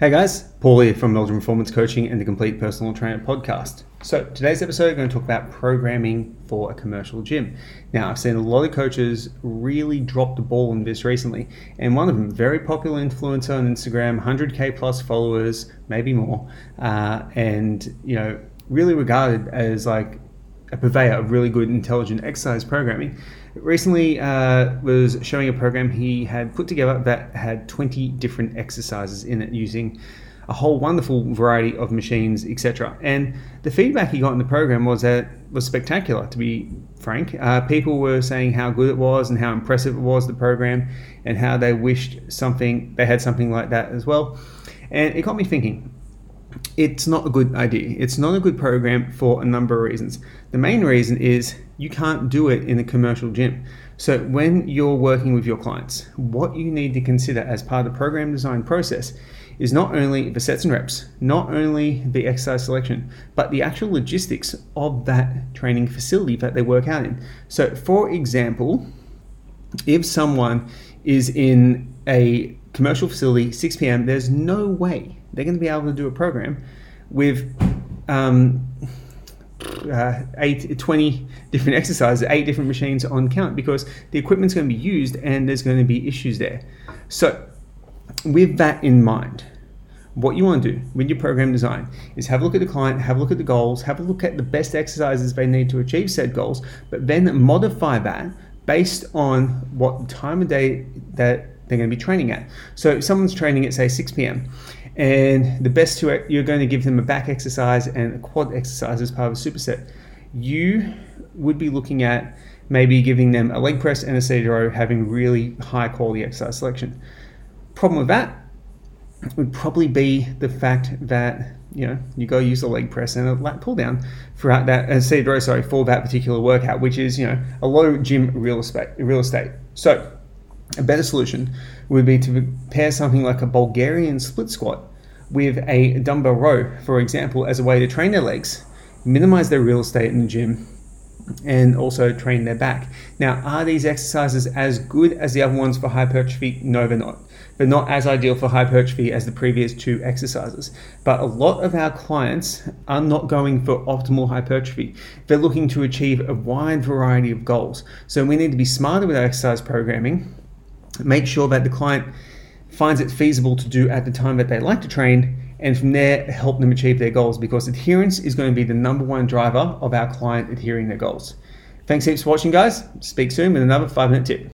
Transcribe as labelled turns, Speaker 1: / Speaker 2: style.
Speaker 1: Hey guys, Paul here from Belgium Performance Coaching and the Complete Personal Trainer podcast. So, today's episode, we're going to talk about programming for a commercial gym. Now, I've seen a lot of coaches really drop the ball on this recently, and one of them, very popular influencer on Instagram, 100k plus followers, maybe more, uh, and you know, really regarded as like a purveyor of really good, intelligent exercise programming recently uh, was showing a program he had put together that had 20 different exercises in it using a whole wonderful variety of machines, etc. And the feedback he got in the program was that was spectacular. To be frank, uh, people were saying how good it was and how impressive it was the program, and how they wished something they had something like that as well. And it got me thinking it's not a good idea. It's not a good program for a number of reasons. The main reason is you can't do it in a commercial gym. So, when you're working with your clients, what you need to consider as part of the program design process is not only the sets and reps, not only the exercise selection, but the actual logistics of that training facility that they work out in. So, for example, if someone is in a commercial facility, 6 p.m., there's no way they're going to be able to do a program with um, uh, eight, 20 different exercises, eight different machines on count because the equipment's going to be used and there's going to be issues there. So, with that in mind, what you want to do with your program design is have a look at the client, have a look at the goals, have a look at the best exercises they need to achieve said goals, but then modify that based on what time of day that they're going to be training at. So if someone's training at say 6 p.m. and the best two you're going to give them a back exercise and a quad exercise as part of a superset, you would be looking at maybe giving them a leg press and a seated row having really high quality exercise selection. Problem with that would probably be the fact that you know you go use a leg press and a lat pull down throughout that uh, seated row sorry for that particular workout which is you know a low gym real estate real estate. So a better solution would be to pair something like a Bulgarian split squat with a dumbbell row, for example, as a way to train their legs, minimize their real estate in the gym, and also train their back. Now, are these exercises as good as the other ones for hypertrophy? No, they're not. They're not as ideal for hypertrophy as the previous two exercises. But a lot of our clients are not going for optimal hypertrophy. They're looking to achieve a wide variety of goals. So we need to be smarter with our exercise programming make sure that the client finds it feasible to do at the time that they like to train, and from there help them achieve their goals because adherence is going to be the number one driver of our client adhering their goals. Thanks heaps for watching, guys. Speak soon with another five minute tip.